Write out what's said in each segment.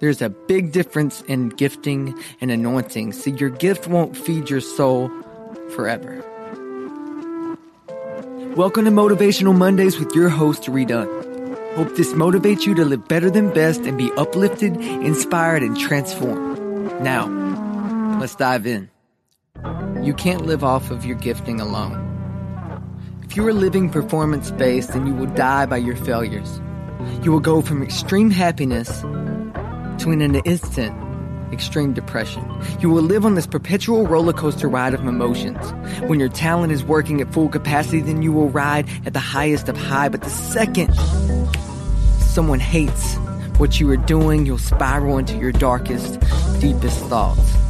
There's a big difference in gifting and anointing. See, your gift won't feed your soul forever. Welcome to Motivational Mondays with your host, Rita. Hope this motivates you to live better than best and be uplifted, inspired, and transformed. Now, let's dive in. You can't live off of your gifting alone. If you are living performance based, then you will die by your failures. You will go from extreme happiness to an instant extreme depression. You will live on this perpetual roller coaster ride of emotions. When your talent is working at full capacity, then you will ride at the highest of high. But the second someone hates what you are doing, you'll spiral into your darkest, deepest thoughts.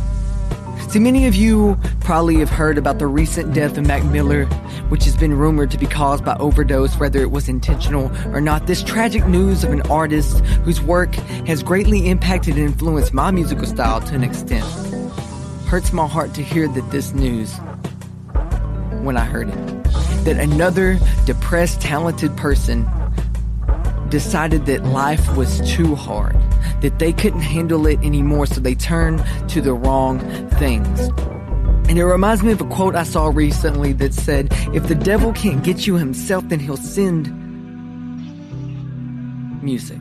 See, many of you probably have heard about the recent death of Mac Miller, which has been rumored to be caused by overdose, whether it was intentional or not. This tragic news of an artist whose work has greatly impacted and influenced my musical style to an extent. Hurts my heart to hear that this news when I heard it. That another depressed, talented person decided that life was too hard, that they couldn't handle it anymore, so they turned to the wrong things. And it reminds me of a quote I saw recently that said, If the devil can't get you himself, then he'll send music.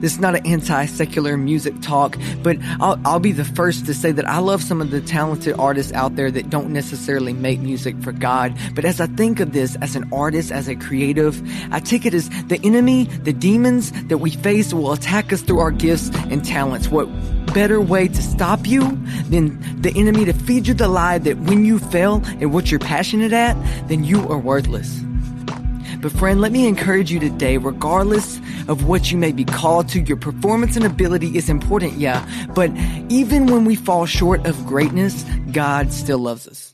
This is not an anti-secular music talk, but I'll, I'll, be the first to say that I love some of the talented artists out there that don't necessarily make music for God. But as I think of this as an artist, as a creative, I take it as the enemy, the demons that we face will attack us through our gifts and talents. What better way to stop you than the enemy to feed you the lie that when you fail at what you're passionate at, then you are worthless. But friend, let me encourage you today, regardless of what you may be called to, your performance and ability is important, yeah. But even when we fall short of greatness, God still loves us.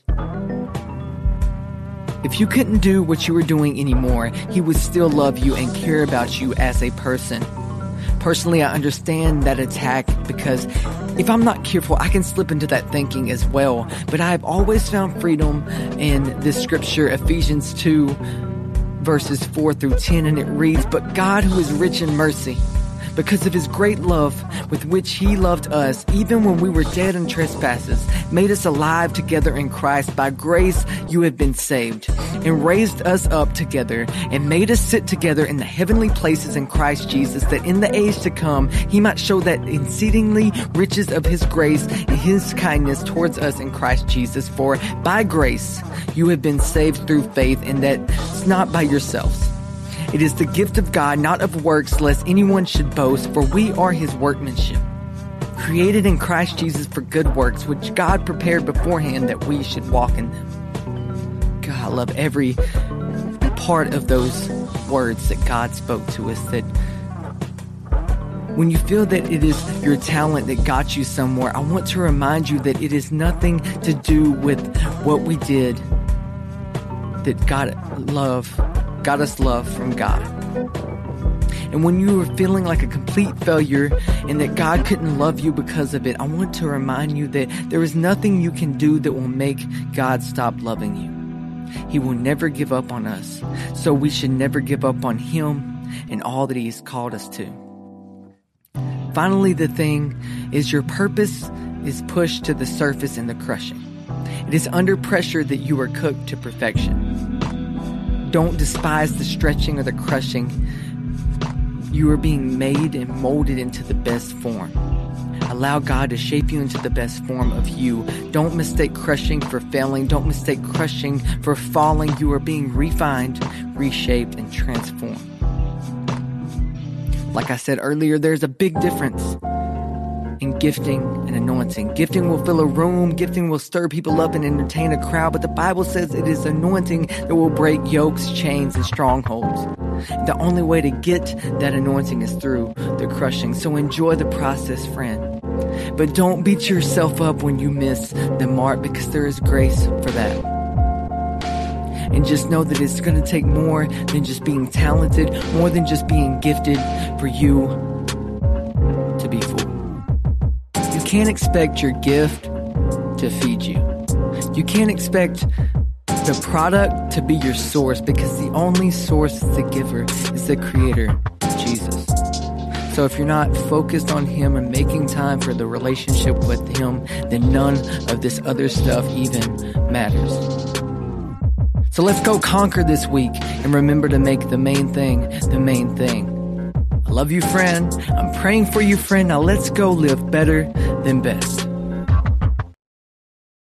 If you couldn't do what you were doing anymore, He would still love you and care about you as a person. Personally, I understand that attack because if I'm not careful, I can slip into that thinking as well. But I've always found freedom in this scripture, Ephesians 2 verses 4 through 10, and it reads, But God, who is rich in mercy, because of his great love with which he loved us, even when we were dead in trespasses, made us alive together in Christ. By grace you have been saved, and raised us up together, and made us sit together in the heavenly places in Christ Jesus, that in the age to come he might show that exceedingly riches of his grace and his kindness towards us in Christ Jesus. For by grace you have been saved through faith, and that's not by yourselves. It is the gift of God, not of works, lest anyone should boast, for we are his workmanship, created in Christ Jesus for good works, which God prepared beforehand that we should walk in them. God, I love every part of those words that God spoke to us that when you feel that it is your talent that got you somewhere, I want to remind you that it is nothing to do with what we did that God love got us love from God. And when you are feeling like a complete failure and that God couldn't love you because of it, I want to remind you that there is nothing you can do that will make God stop loving you. He will never give up on us. So we should never give up on Him and all that He has called us to. Finally, the thing is your purpose is pushed to the surface in the crushing. It is under pressure that you are cooked to perfection. Don't despise the stretching or the crushing. You are being made and molded into the best form. Allow God to shape you into the best form of you. Don't mistake crushing for failing. Don't mistake crushing for falling. You are being refined, reshaped, and transformed. Like I said earlier, there's a big difference in gifting and anointing. Gifting will fill a room, gifting will stir people up and entertain a crowd, but the Bible says it is anointing that will break yokes, chains, and strongholds. The only way to get that anointing is through the crushing. So enjoy the process, friend. But don't beat yourself up when you miss the mark because there is grace for that. And just know that it's going to take more than just being talented, more than just being gifted for you to be full You can't expect your gift to feed you. You can't expect the product to be your source because the only source the giver, is the creator, Jesus. So if you're not focused on Him and making time for the relationship with Him, then none of this other stuff even matters. So let's go conquer this week and remember to make the main thing the main thing. I love you, friend. I'm praying for you, friend. Now let's go live better than best.